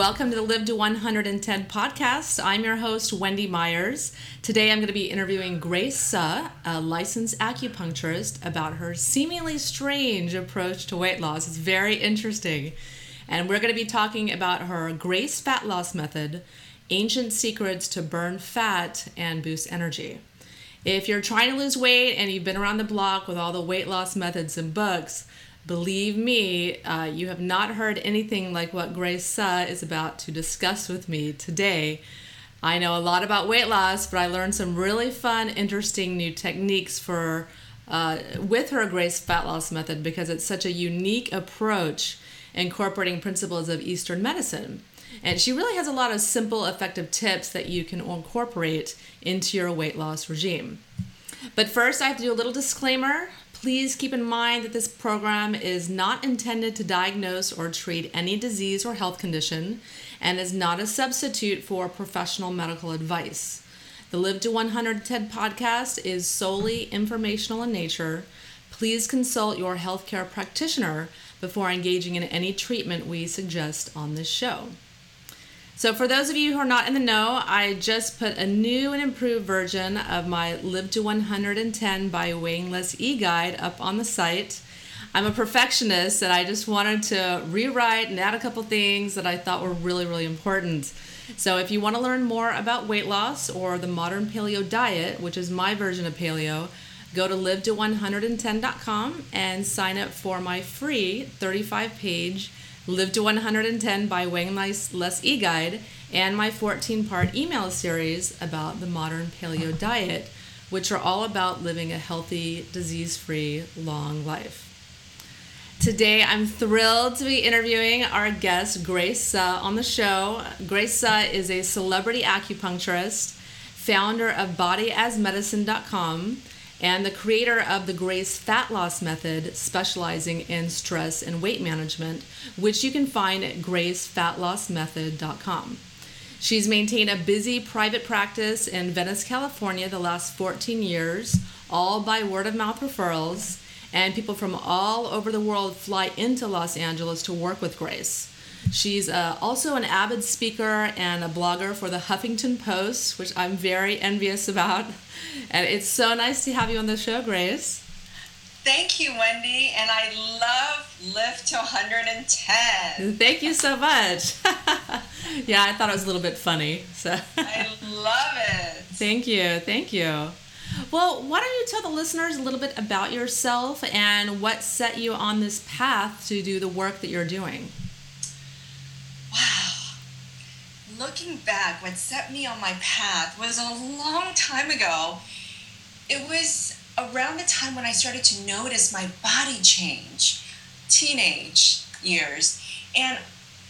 Welcome to the Live to 110 podcast. I'm your host, Wendy Myers. Today I'm going to be interviewing Grace Suh, a licensed acupuncturist, about her seemingly strange approach to weight loss. It's very interesting. And we're going to be talking about her Grace Fat Loss Method, ancient secrets to burn fat and boost energy. If you're trying to lose weight and you've been around the block with all the weight loss methods and books, Believe me, uh, you have not heard anything like what Grace Suh is about to discuss with me today. I know a lot about weight loss, but I learned some really fun, interesting new techniques for uh, with her Grace Fat Loss Method because it's such a unique approach incorporating principles of Eastern medicine. And she really has a lot of simple, effective tips that you can incorporate into your weight loss regime. But first, I have to do a little disclaimer. Please keep in mind that this program is not intended to diagnose or treat any disease or health condition and is not a substitute for professional medical advice. The Live to 110 podcast is solely informational in nature. Please consult your healthcare practitioner before engaging in any treatment we suggest on this show. So, for those of you who are not in the know, I just put a new and improved version of my Live to 110 by Weighing Less e guide up on the site. I'm a perfectionist and I just wanted to rewrite and add a couple things that I thought were really, really important. So, if you want to learn more about weight loss or the modern paleo diet, which is my version of paleo, go to live to 110.com and sign up for my free 35 page Live to 110 by Weighing Less E Guide, and my 14 part email series about the modern paleo diet, which are all about living a healthy, disease free, long life. Today, I'm thrilled to be interviewing our guest, Grace on the show. Grace is a celebrity acupuncturist, founder of bodyasmedicine.com, and the creator of the Grace Fat Loss Method, specializing in stress and weight management, which you can find at gracefatlossmethod.com. She's maintained a busy private practice in Venice, California the last 14 years, all by word of mouth referrals, and people from all over the world fly into Los Angeles to work with Grace. She's uh, also an avid speaker and a blogger for the Huffington Post, which I'm very envious about. And it's so nice to have you on the show, Grace. Thank you, Wendy. And I love Lift to 110. Thank you so much. yeah, I thought it was a little bit funny. So I love it. Thank you. Thank you. Well, why don't you tell the listeners a little bit about yourself and what set you on this path to do the work that you're doing? Looking back, what set me on my path was a long time ago. It was around the time when I started to notice my body change, teenage years. And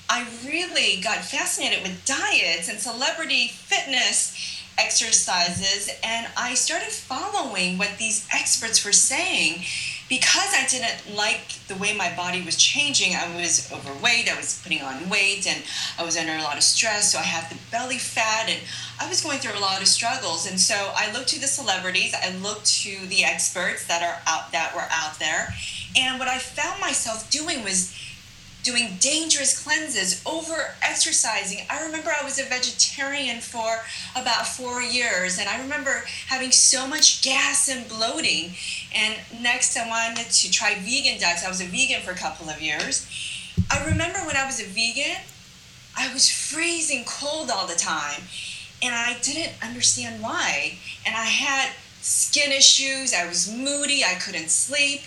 I really got fascinated with diets and celebrity fitness exercises. And I started following what these experts were saying because I didn't like the way my body was changing, I was overweight, I was putting on weight, and I was under a lot of stress. So I had the belly fat, and I was going through a lot of struggles. And so I looked to the celebrities, I looked to the experts that are out that were out there, and what I found myself doing was doing dangerous cleanses, over exercising. I remember I was a vegetarian for about four years, and I remember having so much gas and bloating. And next, I wanted to try vegan diets. I was a vegan for a couple of years. I remember when I was a vegan, I was freezing cold all the time, and I didn't understand why. And I had skin issues, I was moody, I couldn't sleep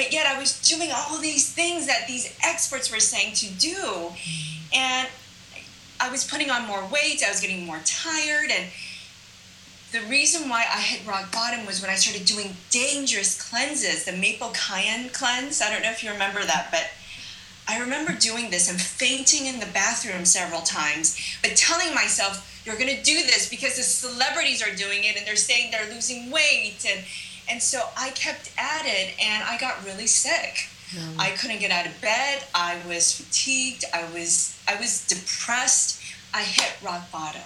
but yet I was doing all these things that these experts were saying to do. And I was putting on more weight, I was getting more tired. And the reason why I hit rock bottom was when I started doing dangerous cleanses, the maple cayenne cleanse. I don't know if you remember that, but I remember doing this and fainting in the bathroom several times, but telling myself, you're going to do this because the celebrities are doing it and they're saying they're losing weight and and so I kept at it and I got really sick. Yeah. I couldn't get out of bed. I was fatigued. I was I was depressed. I hit rock bottom.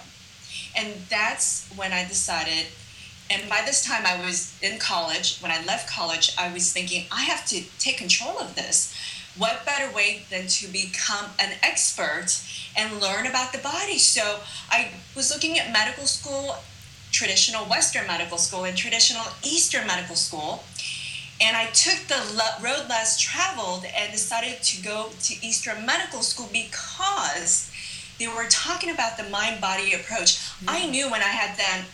And that's when I decided and by this time I was in college. When I left college, I was thinking I have to take control of this. what better way than to become an expert and learn about the body? So I was looking at medical school, traditional Western medical school, and traditional Eastern medical school. And I took the road less traveled and decided to go to Eastern medical school because they were talking about the mind body approach. Mm-hmm. I knew when I had then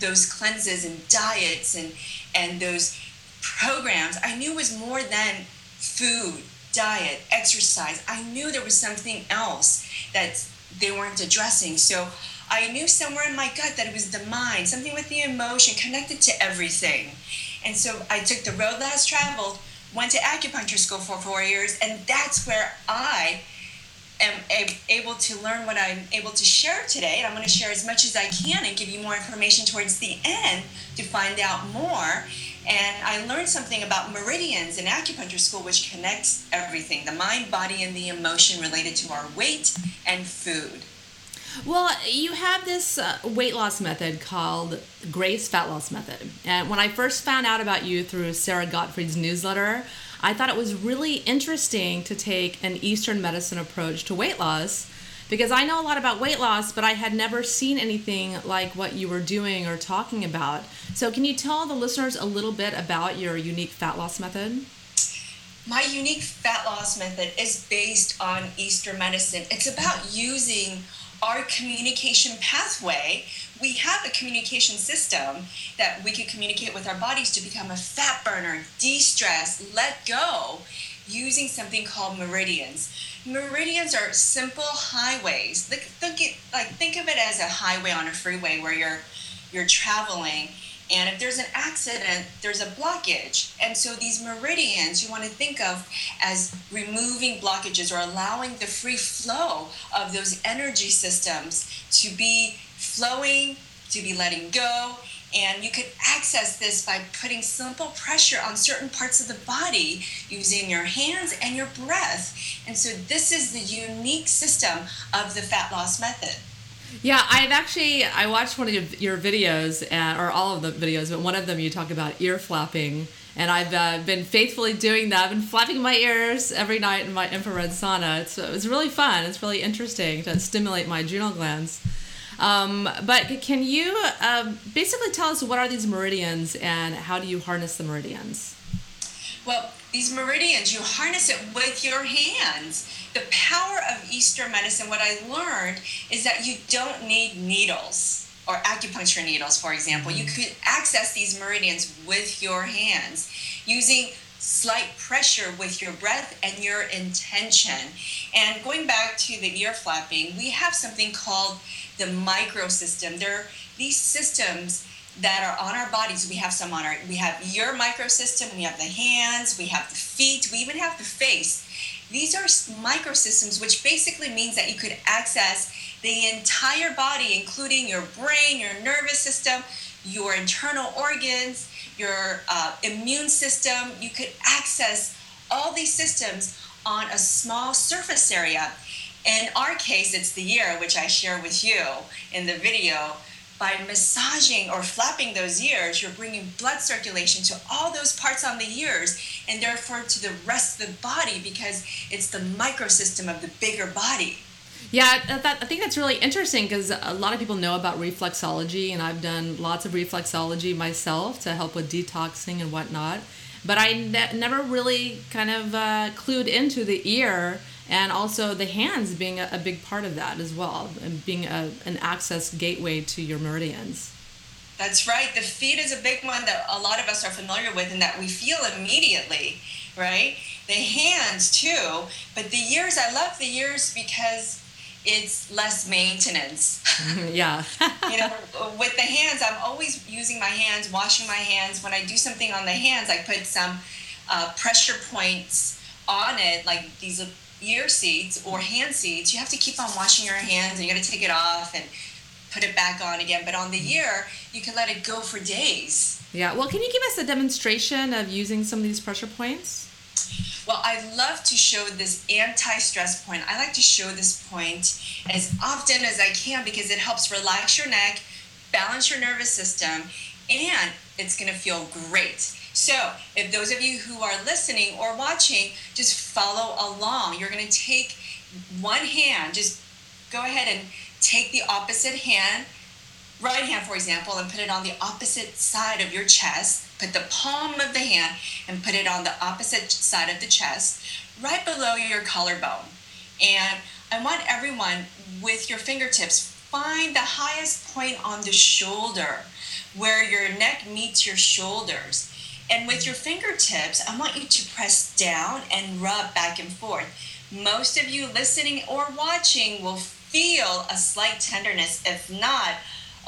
those cleanses and diets and and those programs, I knew it was more than food, diet, exercise. I knew there was something else that they weren't addressing. So I knew somewhere in my gut that it was the mind, something with the emotion connected to everything. And so I took the road less traveled, went to acupuncture school for four years, and that's where I am able to learn what I'm able to share today. And I'm going to share as much as I can and give you more information towards the end to find out more. And I learned something about meridians in acupuncture school, which connects everything the mind, body, and the emotion related to our weight and food. Well, you have this uh, weight loss method called Grace Fat Loss Method. And when I first found out about you through Sara Gottfried's newsletter, I thought it was really interesting to take an Eastern medicine approach to weight loss because I know a lot about weight loss, but I had never seen anything like what you were doing or talking about. So, can you tell the listeners a little bit about your unique fat loss method? My unique fat loss method is based on Eastern medicine. It's about using our communication pathway, we have a communication system that we can communicate with our bodies to become a fat burner, de stress, let go, using something called meridians. Meridians are simple highways. Think, think, like, think of it as a highway on a freeway where you're, you're traveling and if there's an accident, there's a blockage. And so these meridians you want to think of as removing blockages or allowing the free flow of those energy systems to be flowing, to be letting go. And you could access this by putting simple pressure on certain parts of the body using your hands and your breath. And so, this is the unique system of the fat loss method. Yeah, I've actually I watched one of your, videos, uh, or all of the videos, but one of them you talk about ear flapping, and I've uh, been faithfully doing that. I've been flapping my ears every night in my infrared sauna. It's it's really fun. It's really interesting to stimulate my adrenal glands. Um, but can you uh, basically tell us what are these meridians and how do you harness the meridians? Well, these meridians, you harness it with your hands the power of Eastern medicine, what I learned is that you don't need needles or acupuncture needles, for example. You mm-hmm. could access these meridians with your hands using slight pressure with your breath and your intention. And going back to the ear flapping, we have something called the micro system. There are these systems that are on our bodies. We have some on our we have your microsystem, we have the hands, we have the feet, we even have the face. These are microsystems, which basically means that you could access the entire body, including your brain, your nervous system, your internal organs, your uh, immune system. You could access all these systems on a small surface area. In our case, it's the ear, which I share with you in the video by massaging or flapping those ears, you're bringing blood circulation to all those parts on the ears and therefore to the rest of the body because it's the microsystem of the bigger body. Yeah, I think that's really interesting because a lot of people know about reflexology, and I've done lots of reflexology myself to help with detoxing and whatnot. But I ne- never really kind of uh, clued into the ear and also the hands being a, a big part of that as well, and being a, an access gateway to your meridians. That's right. The feet is a big one that a lot of us are familiar with and that we feel immediately, right? The hands too, but the ears, I love the ears because it's less maintenance. yeah. you know, with the hands, I'm always using my hands, washing my hands. When I do something on the hands, I put some uh, pressure points on it, like these ear seeds or hand seeds, you have to keep on washing your hands and you got to take it off and put it back on again. But on the mm-hmm. ear, you can let it go for days. Yeah. Well, can you give us a demonstration of using some of these pressure points? Well, I love to show this anti stress point. I like to show this point as often as I can because it helps relax your neck, balance your nervous system, and it's going to feel great So, if those of you who are listening or watching, just follow along. You're going to take one hand, just go ahead and take the opposite hand, right hand, for example, and put it on the opposite side of your chest. Put the palm of the hand and put it on the opposite side of the chest, right below your collarbone. And I want everyone with your fingertips, find the highest point on the shoulder where your neck meets your shoulders. And with your fingertips, I want you to press down and rub back and forth. Most of you listening or watching will feel a slight tenderness, if not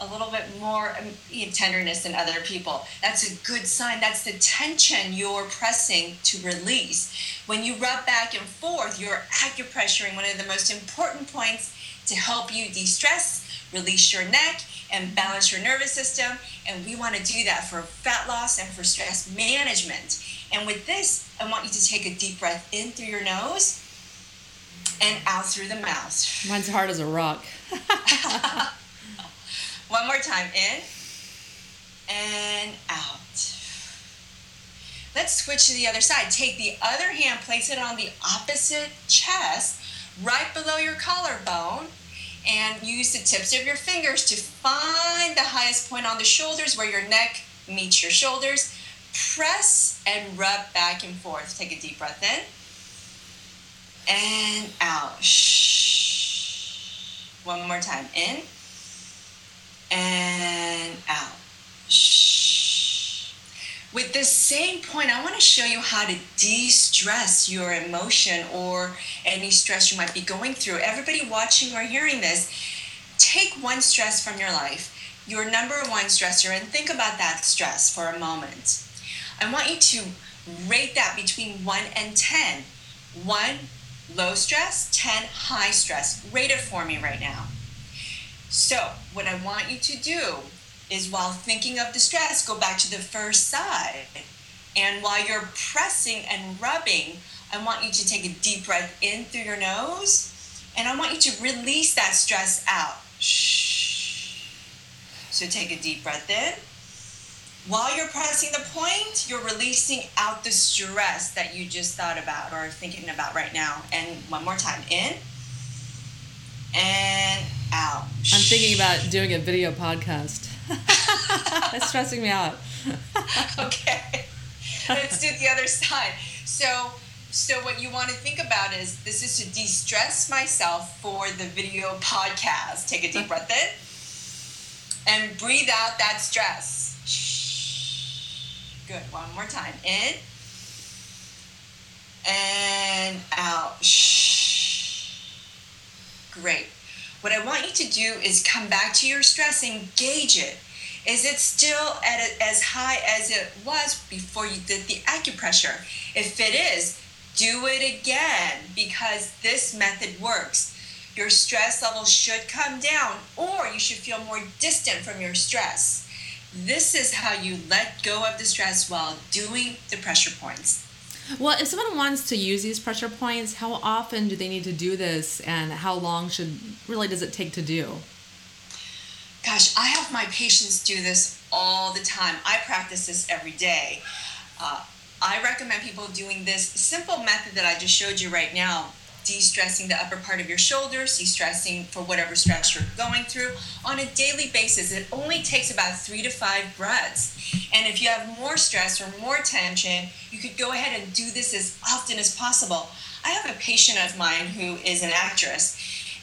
a little bit more um, tenderness than other people. That's a good sign. That's the tension you're pressing to release. When you rub back and forth, you're acupressuring one of the most important points to help you de stress, release your neck, and balance your nervous system. And we want to do that for fat loss and for stress management. And with this, I want you to take a deep breath in through your nose and out through the mouth. Mine's hard as a rock. One more time. In and out. Let's switch to the other side. Take the other hand, place it on the opposite chest, right below your collarbone, and use the tips of your fingers to find the highest point on the shoulders where your neck meets your shoulders. Press and rub back and forth. Take a deep breath in and out. Shh. One more time. In and out. Shh. With this same point, I want to show you how to de stress your emotion or any stress you might be going through. Everybody watching or hearing this, take one stress from your life, your number one stressor, and think about that stress for a moment. I want you to rate that between 1 and 10. 1, low stress, 10, high stress. Rate it for me right now. So, what I want you to do is while thinking of the stress, go back to the first side. And while you're pressing and rubbing, I want you to take a deep breath in through your nose. And I want you to release that stress out. Shh. So take a deep breath in. While you're pressing the point, you're releasing out the stress that you just thought about or thinking about right now. And one more time in and out. I'm thinking about doing a video podcast. it's stressing me out. okay. Let's do the other side. So, so what you want to think about is this is to de-stress myself for the video podcast. Take a deep breath in and breathe out that stress. Good. One more time. In and out. Great. What I want you to do is come back to your stress and gauge it. Is it still at a, as high as it was before you did the acupressure? If it is, do it again because this method works. Your stress level should come down, or you should feel more distant from your stress. This is how you let go of the stress while doing the pressure points. Well, if someone wants to use these pressure points, how often do they need to do this and how long should really does it take to do? Gosh, I have my patients do this all the time. I practice this every day. Uh, I recommend people doing this simple method that I just showed you right now de-stressing the upper part of your shoulders, de-stressing for whatever stress you're going through on a daily basis. It only takes about three to five breaths. And if you have more stress or more tension, you could go ahead and do this as often as possible. I have a patient of mine who is an actress.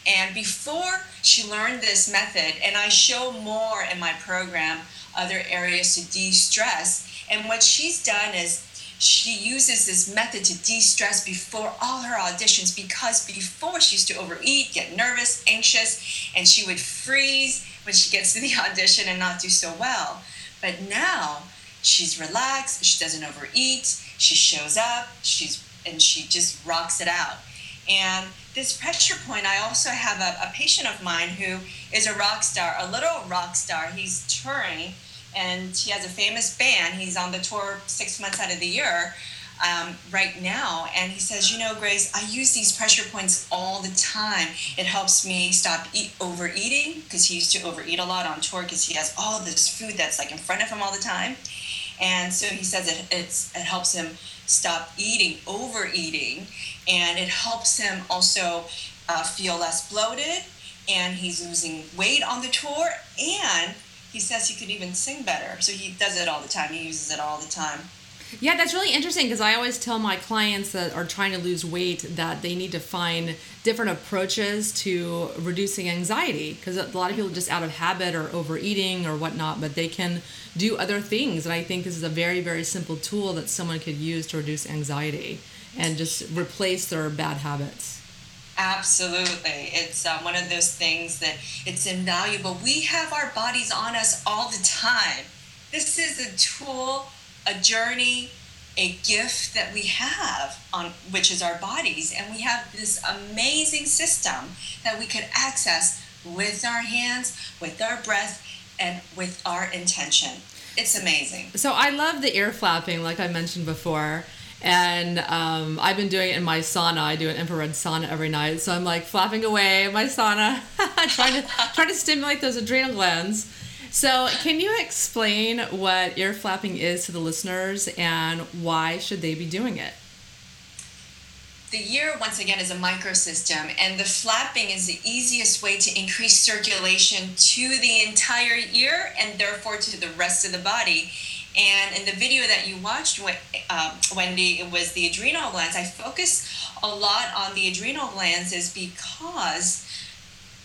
And before she learned this method, and I show more in my program other areas to de stress. And what she's done is she uses this method to de-stress before all her auditions because before she used to overeat, get nervous, anxious, and she would freeze when she gets to the audition and not do so well. But now she's relaxed, she doesn't overeat, she shows up, she's and she just rocks it out. And this pressure point, I also have a, a patient of mine who is a rock star, a little rock star. He's touring and he has a famous band. He's on the tour six months out of the year um, right now. And he says, You know, Grace, I use these pressure points all the time. It helps me stop eat, overeating because he used to overeat a lot on tour because he has all this food that's like in front of him all the time. And so he says it, it helps him stop eating, overeating, and it helps him also uh, feel less bloated. And he's losing weight on the tour, and he says he could even sing better. So he does it all the time. He uses it all the time. Yeah, that's really interesting because I always tell my clients that are trying to lose weight that they need to find different approaches to reducing anxiety because a lot of people just out of habit or overeating or whatnot, but they can do other things. And I think this is a very, very simple tool that someone could use to reduce anxiety and just replace their bad habits. Absolutely. It's uh, one of those things that it's invaluable. We have our bodies on us all the time. This is a tool a journey, a gift that we have on which is our bodies and we have this amazing system that we can access with our hands, with our breath and with our intention. It's amazing. So I love the ear flapping like I mentioned before. And um, I've been doing it in my sauna. I do an infrared sauna every night, so I'm like flapping away in my sauna, trying to trying to stimulate those adrenal glands. So, can you explain what ear flapping is to the listeners and why should they be doing it? The ear, once again, is a microsystem, and the flapping is the easiest way to increase circulation to the entire ear and therefore to the rest of the body. And in the video that you watched, uh, Wendy, it was the adrenal glands. I focus a lot on the adrenal glands is because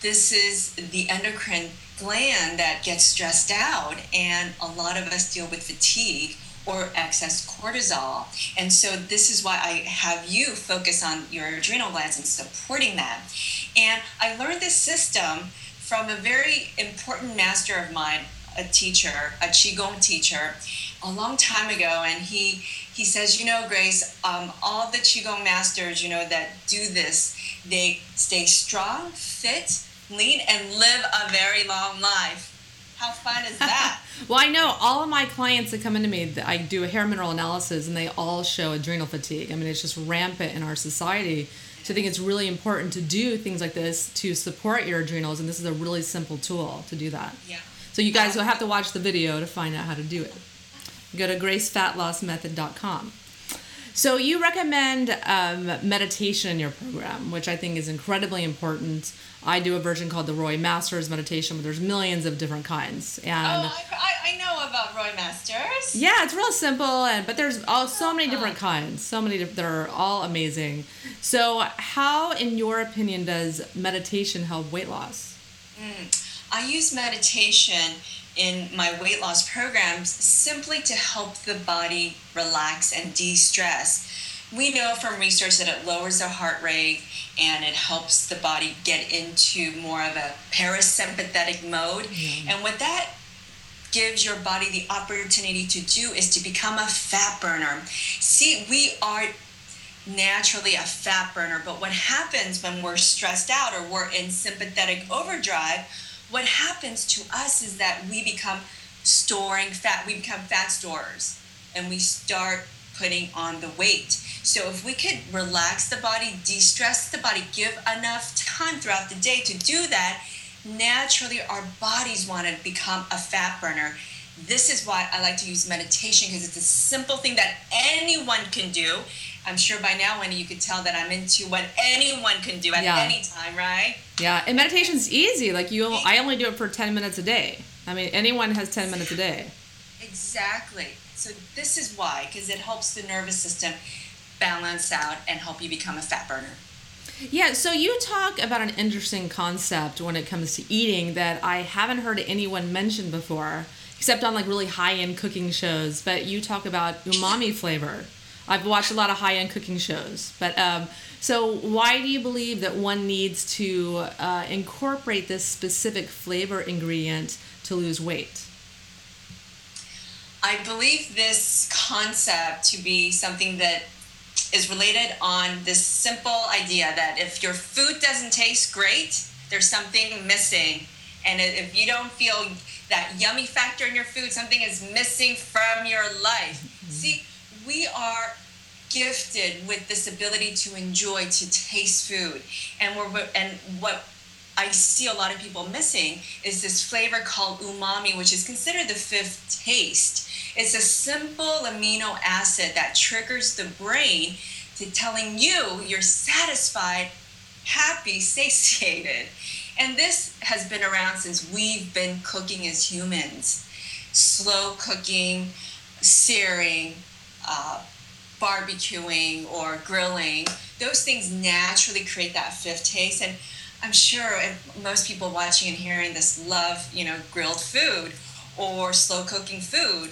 this is the endocrine gland that gets stressed out, and a lot of us deal with fatigue or excess cortisol. And so, this is why I have you focus on your adrenal glands and supporting that. And I learned this system from a very important master of mine, a teacher, a Qigong teacher, a long time ago. And he, he says, You know, Grace, um, all the Qigong masters, you know, that do this, they stay strong, fit, lean, and live a very long life. How fun is that? well, I know all of my clients that come into me, that I do a hair mineral analysis and they all show adrenal fatigue. I mean, it's just rampant in our society. So I think it's really important to do things like this to support your adrenals, and this is a really simple tool to do that. Yeah. So you guys will have to watch the video to find out how to do it. Go to gracefatlossmethod.com. So you recommend um, meditation in your program, which I think is incredibly important. I do a version called the Roy Masters meditation, but there's millions of different kinds. And oh, I, I know about Roy Masters. Yeah, it's real simple, and but there's all so many different kinds, so many that are all amazing. So, how, in your opinion, does meditation help weight loss? Mm. I use meditation in my weight loss programs simply to help the body relax and de stress. We know from research that it lowers the heart rate and it helps the body get into more of a parasympathetic mode. Mm-hmm. And what that gives your body the opportunity to do is to become a fat burner. See, we are naturally a fat burner, but what happens when we're stressed out or we're in sympathetic overdrive? What happens to us is that we become storing fat, we become fat storers, and we start putting on the weight. So if we could relax the body, de-stress the body, give enough time throughout the day to do that, naturally our bodies want to become a fat burner. This is why I like to use meditation because it's a simple thing that anyone can do. I'm sure by now, Wendy, you could tell that I'm into what anyone can do at yeah. any time, right? Yeah, and meditation's easy. Like you, I only do it for ten minutes a day. I mean, anyone has ten minutes a day. Exactly. So this is why, because it helps the nervous system balance out and help you become a fat burner. Yeah, so you talk about an interesting concept when it comes to eating that I haven't heard anyone mention before, except on like really high end cooking shows. But you talk about umami flavor. I've watched a lot of high end cooking shows, but um, so why do you believe that one needs to uh, incorporate this specific flavor ingredient to lose weight? I believe this concept to be something that is related on this simple idea that if your food doesn't taste great, there's something missing. And if you don't feel that yummy factor in your food, something is missing from your life. Mm-hmm. See, we are gifted with this ability to enjoy to taste food and we're and what I see a lot of people missing is this flavor called umami, which is considered the fifth taste. It's a simple amino acid that triggers the brain to telling you you're satisfied, happy, satiated. And this has been around since we've been cooking as humans. Slow cooking, searing, uh, barbecuing, or grilling, those things naturally create that fifth taste. And I'm sure most people watching and hearing this love, you know, grilled food or slow cooking food.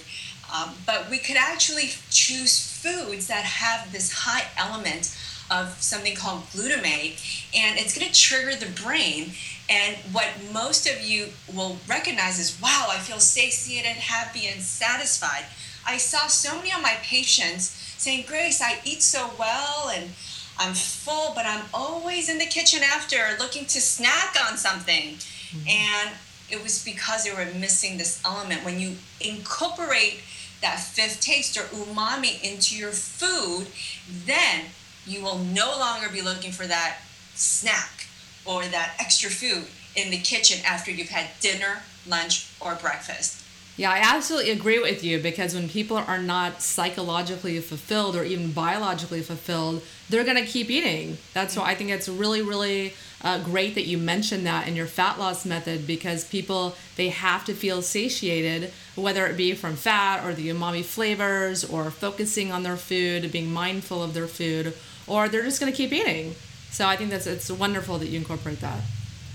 Um, but we could actually choose foods that have this high element of something called glutamate, and it's going to trigger the brain. And what most of you will recognize is wow, I feel satiated, happy, and satisfied. I saw so many of my patients saying, Grace, I eat so well and I'm full, but I'm always in the kitchen after looking to snack on something. Mm-hmm. And it was because they were missing this element. When you incorporate that fifth taste or umami into your food, then you will no longer be looking for that snack or that extra food in the kitchen after you've had dinner, lunch, or breakfast. Yeah, I absolutely agree with you because when people are not psychologically fulfilled or even biologically fulfilled, they're going to keep eating. That's why I think it's really, really uh, great that you mentioned that in your fat loss method because people, they have to feel satiated, whether it be from fat or the umami flavors or focusing on their food, being mindful of their food, or they're just going to keep eating. So I think that's it's wonderful that you incorporate that.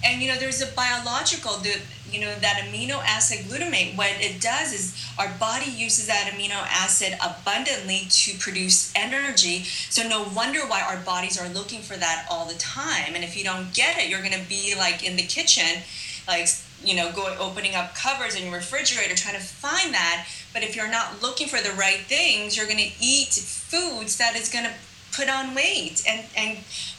And you know there's a biological you know that amino acid glutamate what it does is our body uses that amino acid abundantly to produce energy. So no wonder why our bodies are looking for that all the time. And if you don't get it you're going to be like in the kitchen like you know going opening up covers in your refrigerator trying to find that. But if you're not looking for the right things you're going to eat foods that is going to put on weight and and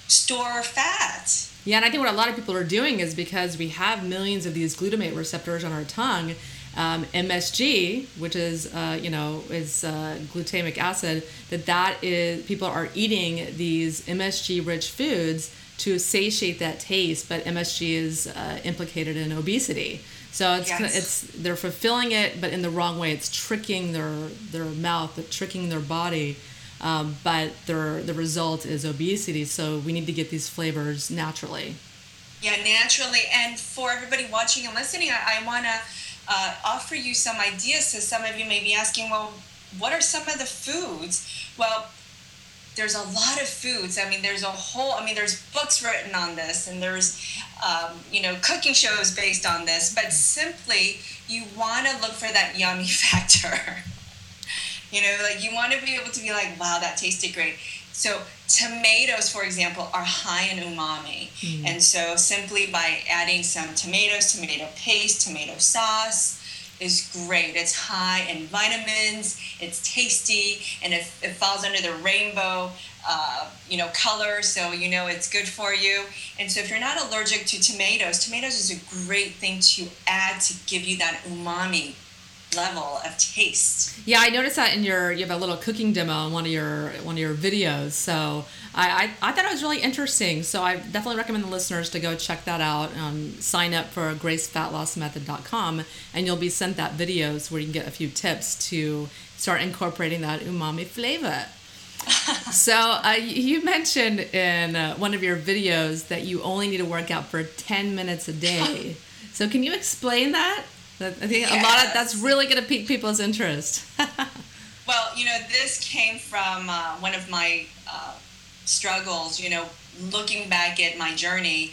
store fat yeah, and I think what a lot of people are doing is because we have millions of these glutamate receptors on our tongue, um, MSG, which is uh, you know is uh, glutamic acid, that that is people are eating these MSG-rich foods to satiate that taste, but MSG is uh, implicated in obesity. So it's yes. it's they're fulfilling it, but in the wrong way. It's tricking their their mouth, tricking their body um, but the result is obesity. So we need to get these flavors naturally. Yeah, naturally. And for everybody watching and listening, I, I want to uh, offer you some ideas. So some of you may be asking, well, what are some of the foods? Well, there's a lot of foods. I mean, there's a whole, I mean, there's books written on this and there's, um, you know, cooking shows based on this, but simply you want to look for that yummy factor. You know, like you want to be able to be like, wow, that tasted great. So tomatoes, for example, are high in umami. Mm. And so simply by adding some tomatoes, tomato paste, tomato sauce is great. It's high in vitamins, it's tasty, and it, it falls under the rainbow, uh, you know, color, so you know it's good for you. And so if you're not allergic to tomatoes, tomatoes is a great thing to add to give you that umami level of taste. Yeah, I noticed that in your you have a little cooking demo on one of your one of your videos. So I, I, I thought it was really interesting. So I definitely recommend the listeners to go check that out. Um, sign up for gracefatlossmethod.com and you'll be sent that videos where you can get a few tips to start incorporating that umami flavor. so uh, you mentioned in uh, one of your videos that you only need to work out for 10 minutes a day. So can you explain that? That, I think yes. a lot of that's really going to pique people's interest. well, you know, this came from uh, one of my uh, struggles. You know, looking back at my journey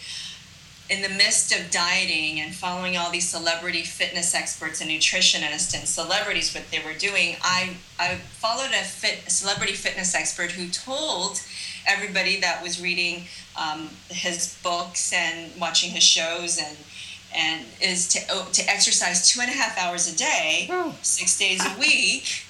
in the midst of dieting and following all these celebrity fitness experts and nutritionists and celebrities what they were doing i i followed a fit celebrity fitness expert who told everybody that was reading um, his books and watching his shows and and is to oh, to exercise two and a half hours a day, six days a week,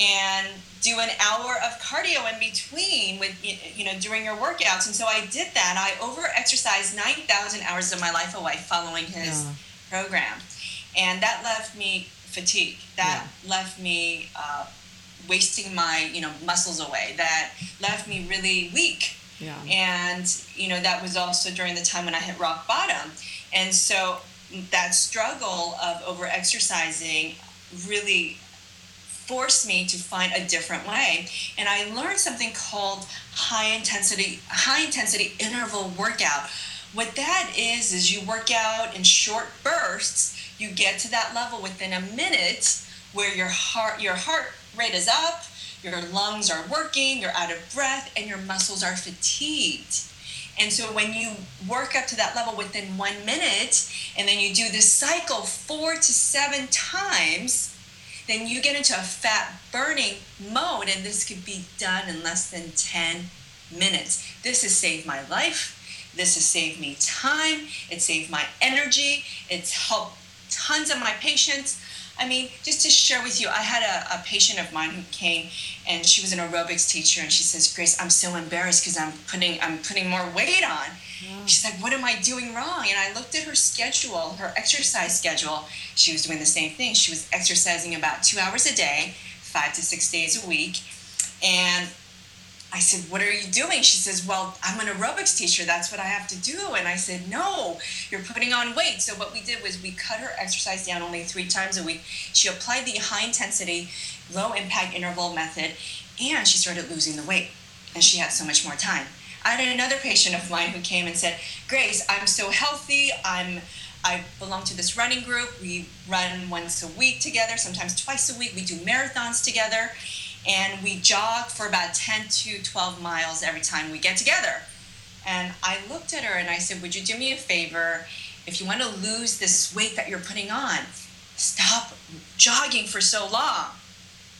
and do an hour of cardio in between with you know during your workouts. And so I did that. I over exercised nine thousand hours of my life away following his yeah. program, and that left me fatigued. That yeah. left me uh, wasting my you know muscles away. That left me really weak Yeah. And, you know, that was also during the time when I hit rock bottom. And so that struggle of over exercising really forced me to find a different way. And I learned something called high intensity, high intensity interval workout. What that is, is you work out in short bursts. You get to that level within a minute where your heart, your heart rate is up, your lungs are working, you're out of breath, and your muscles are fatigued. And so when you work up to that level within one minute, and then you do this cycle four to seven times, then you get into a fat burning mode, and this could be done in less than 10 minutes. This has saved my life. This has saved me time. It saved my energy. It's helped tons of my patients. I mean, just to share with you, I had a, a patient of mine who came and she was an aerobics teacher and she says, Grace, I'm so embarrassed because I'm putting I'm putting more weight on. Yeah. She's like, What am I doing wrong? And I looked at her schedule, her exercise schedule. She was doing the same thing. She was exercising about two hours a day, five to six days a week. And I said, What are you doing? She says, Well, I'm an aerobics teacher. That's what I have to do. And I said, No, you're putting on weight. So, what we did was we cut her exercise down only three times a week. She applied the high intensity, low impact interval method, and she started losing the weight. And she had so much more time. I had another patient of mine who came and said, Grace, I'm so healthy. I'm I belong to this running group. We run once a week together, sometimes twice a week. We do marathons together and we jog for about 10 to 12 miles every time we get together. And I looked at her and I said, Would you do me a favor? If you want to lose this weight that you're putting on, stop jogging for so long.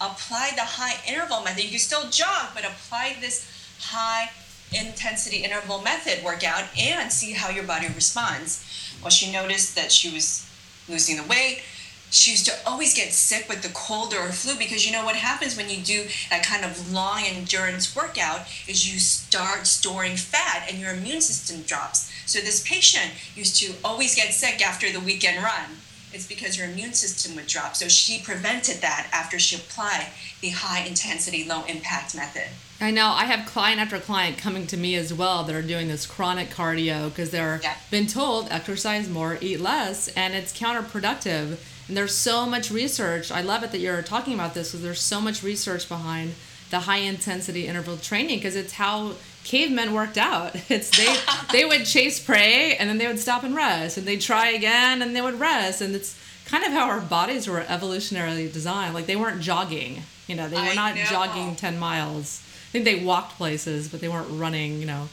Apply the high interval method. You can still jog, but apply this high intensity interval method workout and see how your body responds. Well, she noticed that she was losing the weight she used to always get sick with the cold or flu because you know what happens when you do that kind of long endurance workout is you start storing fat and your immune system drops. So this patient used to always get sick after the weekend run. It's because her immune system would drop. So she prevented that after she applied the high intensity, low impact method. I know. I have client after client coming to me as well that are doing this chronic cardio because they're yeah. been told exercise more, eat less, and it's counterproductive and there's so much research. I love it that you're talking about this because there's so much research behind the high intensity interval training because it's how cavemen worked out. It's they they would chase prey and then they would stop and rest and they'd try again and they would rest and it's kind of how our bodies were evolutionarily designed. Like they weren't jogging, you know, they were not jogging 10 miles. I think they walked places, but they weren't running, you know.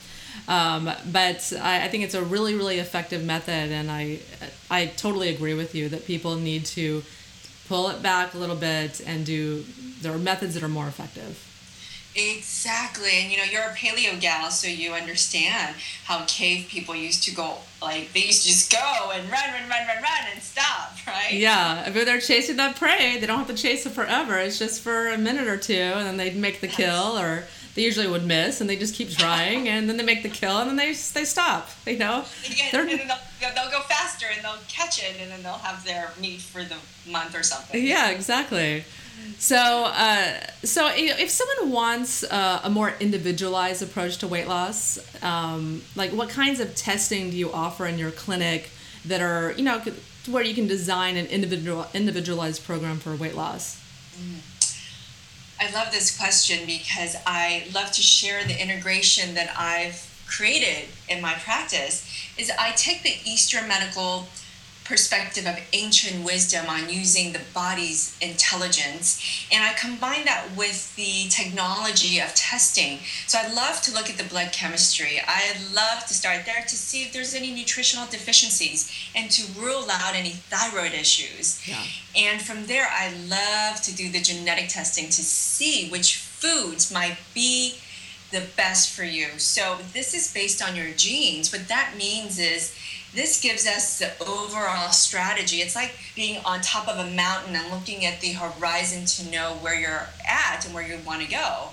Um, but I, I, think it's a really, really effective method, and I, I totally agree with you that people need to pull it back a little bit and do. There are methods that are more effective. Exactly, and you know you're a paleo gal, so you understand how cave people used to go. Like they used to just go and run, run, run, run, run, and stop, right? Yeah, if they're chasing that prey, they don't have to chase it forever. It's just for a minute or two, and then they'd make the kill or they usually would miss and they just keep trying and then they make the kill and then they they stop you know? They're, they'll, they'll go faster and they'll catch it and then they'll have their meat for the month or something. Yeah exactly. So uh, so if someone wants uh, a more individualized approach to weight loss um, like what kinds of testing do you offer in your clinic that are you know where you can design an individual individualized program for weight loss? Mm. I love this question because I love to share the integration that I've created in my practice is I take the Eastern medical perspective of ancient wisdom on using the body's intelligence. And I combine that with the technology of testing. So I love to look at the blood chemistry. I love to start there to see if there's any nutritional deficiencies and to rule out any thyroid issues. Yeah. And from there, I love to do the genetic testing to see which foods might be the best for you. So this is based on your genes. What that means is this gives us the overall strategy. It's like being on top of a mountain and looking at the horizon to know where you're at and where you want to go.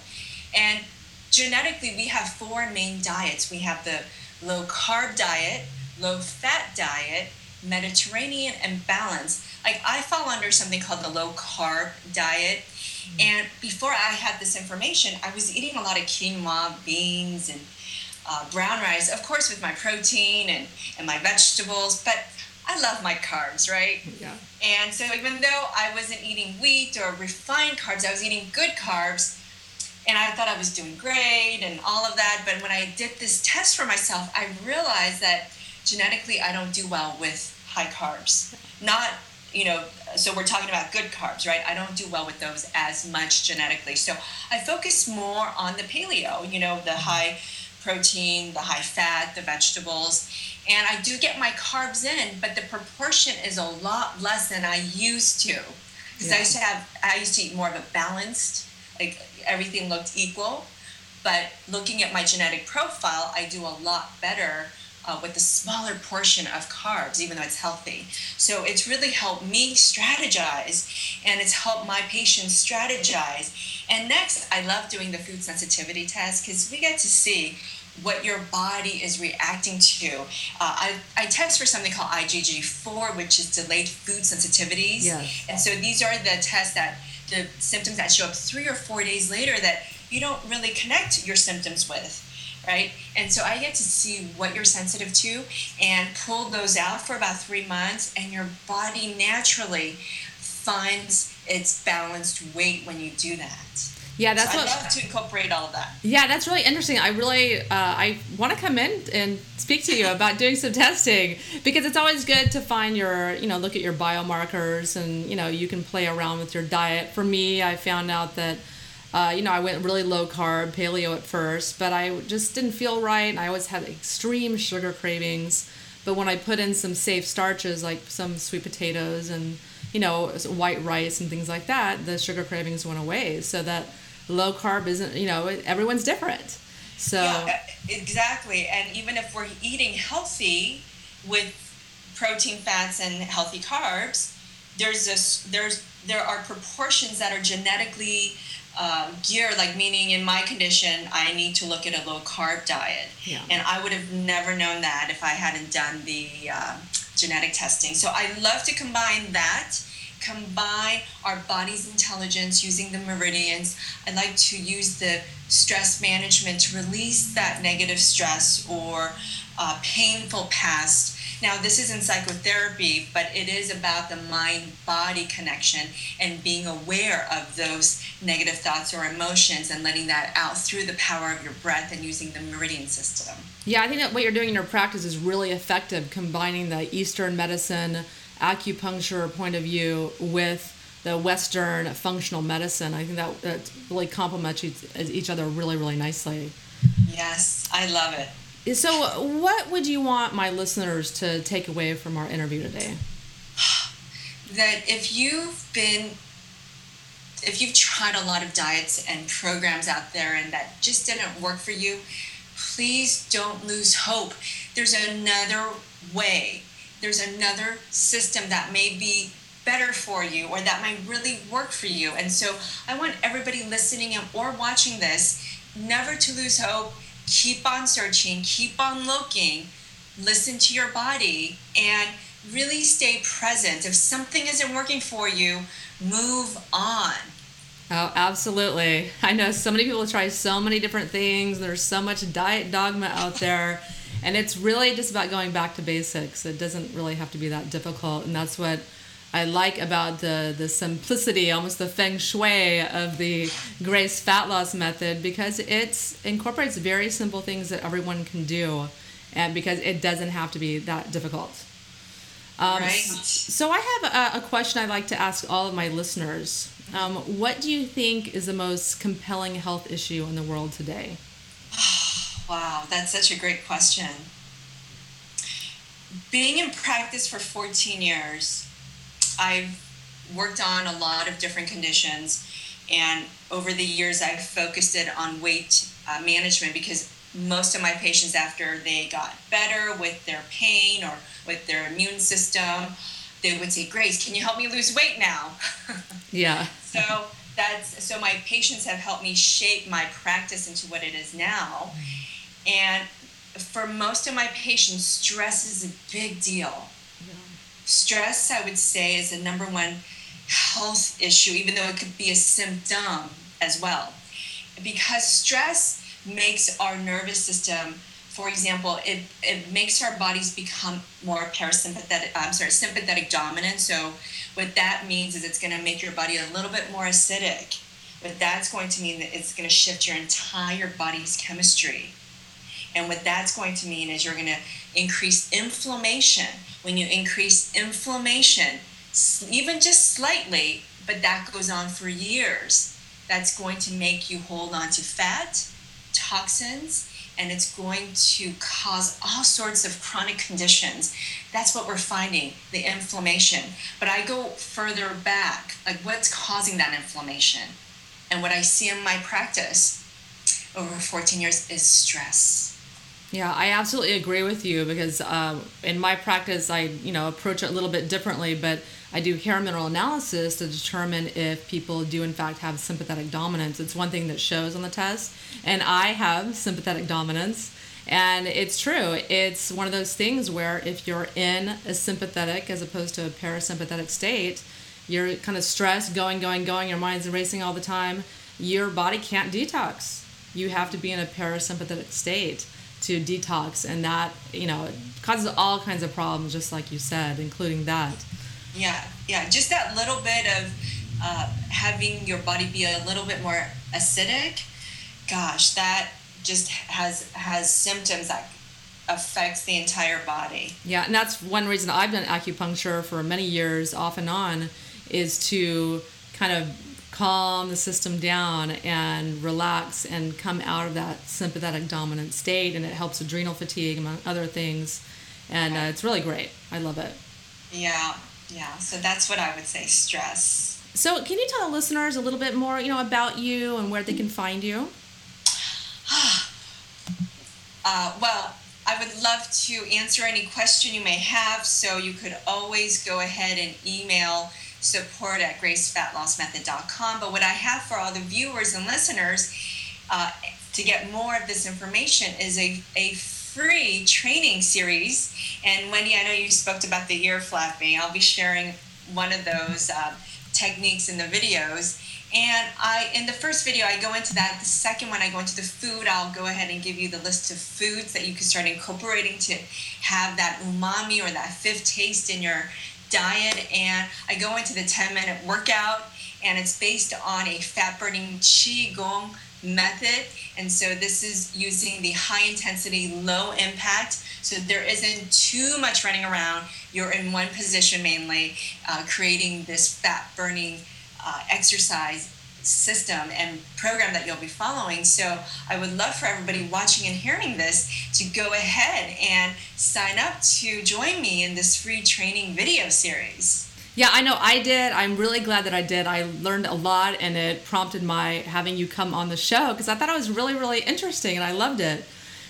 And genetically, we have four main diets we have the low carb diet, low fat diet, Mediterranean, and balanced. Like I fall under something called the low carb diet. Mm-hmm. And before I had this information, I was eating a lot of quinoa, beans, and uh, brown rice, of course, with my protein and, and my vegetables, but I love my carbs, right? Yeah. And so even though I wasn't eating wheat or refined carbs, I was eating good carbs. And I thought I was doing great and all of that. But when I did this test for myself, I realized that genetically I don't do well with high carbs. Not, you know, so we're talking about good carbs, right? I don't do well with those as much genetically. So I focus more on the paleo, you know, the high protein, the high fat, the vegetables. And I do get my carbs in, but the proportion is a lot less than I used to. Because yeah. I used to have, I used to eat more of a balanced, like everything looked equal. But looking at my genetic profile, I do a lot better uh, with a smaller portion of carbs, even though it's healthy. So it's really helped me strategize and it's helped my patients strategize. And next, I love doing the food sensitivity test because we get to see what your body is reacting to. Uh, I, I test for something called IgG4, which is delayed food sensitivities. Yes. And so these are the tests that the symptoms that show up three or four days later that you don't really connect your symptoms with right? And so I get to see what you're sensitive to and pull those out for about three months, and your body naturally finds its balanced weight when you do that. Yeah, that's so what. I love to incorporate all of that. Yeah, that's really interesting. I really, uh, I want to come in and speak to you about doing some testing because it's always good to find your, you know, look at your biomarkers and you know you can play around with your diet. For me, I found out that uh, you know, I went really low carb, paleo at first, but I just didn't feel right. And I always had extreme sugar cravings. But when I put in some safe starches like some sweet potatoes and, you know, white rice and things like that, the sugar cravings went away. So that low carb isn't, you know, everyone's different. So yeah, exactly. And even if we're eating healthy with protein, fats, and healthy carbs, there's this there's there are proportions that are genetically uh, gear, like meaning in my condition, I need to look at a low carb diet. Yeah. And I would have never known that if I hadn't done the uh, genetic testing. So I love to combine that, combine our body's intelligence using the meridians. I like to use the stress management to release that negative stress or uh, painful past now, this isn't psychotherapy, but it is about the mind body connection and being aware of those negative thoughts or emotions and letting that out through the power of your breath and using the meridian system. Yeah, I think that what you're doing in your practice is really effective, combining the Eastern medicine, acupuncture point of view with the Western functional medicine. I think that, that really complements each other really, really nicely. Yes, I love it. So, what would you want my listeners to take away from our interview today? That if you've been, if you've tried a lot of diets and programs out there and that just didn't work for you, please don't lose hope. There's another way, there's another system that may be better for you or that might really work for you. And so, I want everybody listening or watching this never to lose hope keep on searching, keep on looking, listen to your body, and really stay present. If something isn't working for you, move on. Oh, absolutely. I know so many people try so many different things. There's so much diet dogma out there. And it's really just about going back to basics. It doesn't really have to be that difficult. And that's what I like about the the simplicity, almost the feng shui of the Grace fat loss method because it incorporates very simple things that everyone can do, and because it doesn't have to be that difficult. Um, right. So I have a, a, question I'd like to ask all of my listeners. Um, what do you think is the most compelling health issue in the world today? wow, that's such a great question. Being in practice for 14 years, I've worked on a lot of different conditions, and over the years, I've focused it on weight uh, management because most of my patients, after they got better with their pain or with their immune system, they would say, Grace, can you help me lose weight now? Yeah. so that's so my patients have helped me shape my practice into what it is now. And for most of my patients, stress is a big deal stress, I would say, is the number one health issue, even though it could be a symptom as well. Because stress makes our nervous system for example, it, it makes our bodies become more parasympathetic, I'm sorry, sympathetic dominant. So, what that means is it's going to make your body a little bit more acidic. What that's going to mean that it's going to shift your entire body's chemistry. And what that's going to mean is you're going to increase inflammation. When you increase inflammation, even just slightly, but that goes on for years, that's going to make you hold on to fat, toxins, and it's going to cause all sorts of chronic conditions. That's what we're finding the inflammation. But I go further back like, what's causing that inflammation? And what I see in my practice over 14 years is stress. Yeah, I absolutely agree with you because um, in my practice, I you know approach it a little bit differently, but I do hair mineral analysis to determine if people do in fact have sympathetic dominance. It's one thing that shows on the test, and I have sympathetic dominance. And it's true. It's one of those things where if you're in a sympathetic as opposed to a parasympathetic state, you're kind of stressed, going, going, going, your mind's racing all the time. Your body can't detox. You have to be in a parasympathetic state to detox, and that, you know, causes all kinds of problems, just like you said, including that. Yeah, yeah, just that little bit of uh, having your body be a little bit more acidic. Gosh, that just has has symptoms that affects the entire body. Yeah, and that's one reason I've done acupuncture for many years, off and on, is to kind of calm the system down and relax and come out of that sympathetic dominant state, and it helps adrenal fatigue among other things, and uh, it's really great. I love it. Yeah, yeah, so that's what I would say stress. So, can you tell the listeners a little bit more, you know, about you and where they can find you? uh, well, I would love to answer any question you may have. So you could always go ahead and email support at gracefatlossmethod.com. But what I have for all the viewers and listeners uh, to get more of this information is a, a free training series. And Wendy, I know you spoke about the ear flapping. I'll be sharing one of those uh, techniques in the videos. And I, in the first video, I go into that. The second one, I go into the food. I'll go ahead and give you the list of foods that you can start incorporating to have that umami or that fifth taste in your diet. And I go into the 10 minute workout, and it's based on a fat burning Qigong method. And so this is using the high intensity, low impact. So there isn't too much running around. You're in one position mainly, uh, creating this fat burning uh, exercise system and program that you'll be following. So I would love for everybody watching and hearing this to go ahead and sign up to join me in this free training video series. Yeah, I know I did. I'm really glad that I did. I learned a lot and it prompted my having you come on the show because I thought it was really, really interesting and I loved it.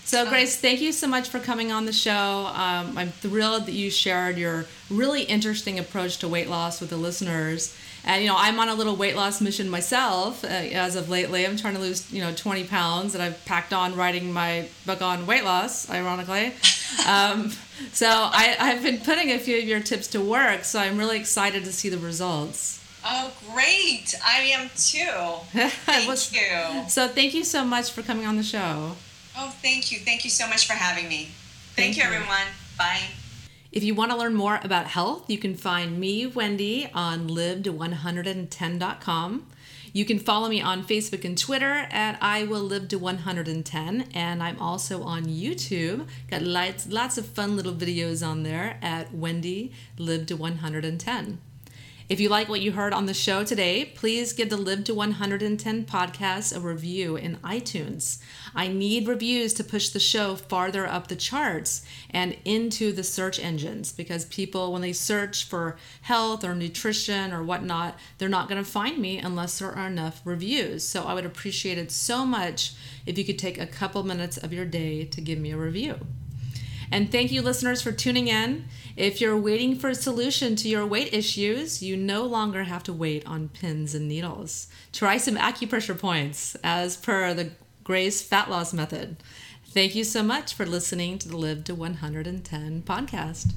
So, Grace, thank you so much for coming on the show. Um, I'm thrilled that you shared your really interesting approach to weight loss with the listeners. And you know, I'm on a little weight loss mission myself uh, as of lately. I'm trying to lose you know 20 pounds, and I've packed on writing my book on weight loss. Ironically, um, so I, I've been putting a few of your tips to work. So I'm really excited to see the results. Oh, great! I am too. Thank was, you. So thank you so much for coming on the show. Oh, thank you. Thank you so much for having me. Thank, thank you, everyone. Bye. If you want to learn more about health, you can find me, Wendy, on live110.com. You can follow me on Facebook and Twitter at I Will Live to 110, and I'm also on YouTube. Got lots, lots of fun little videos on there at Wendy Live to 110. If you like what you heard on the show today, please give the Live to 110 podcast a review in iTunes. I need reviews to push the show farther up the charts and into the search engines because people, when they search for health or nutrition or whatnot, they're not going to find me unless there are enough reviews. So I would appreciate it so much if you could take a couple minutes of your day to give me a review. And thank you, listeners, for tuning in. If you're waiting for a solution to your weight issues, you no longer have to wait on pins and needles. Try some acupressure points as per the Grace Fat Loss Method. Thank you so much for listening to the Live to 110 podcast.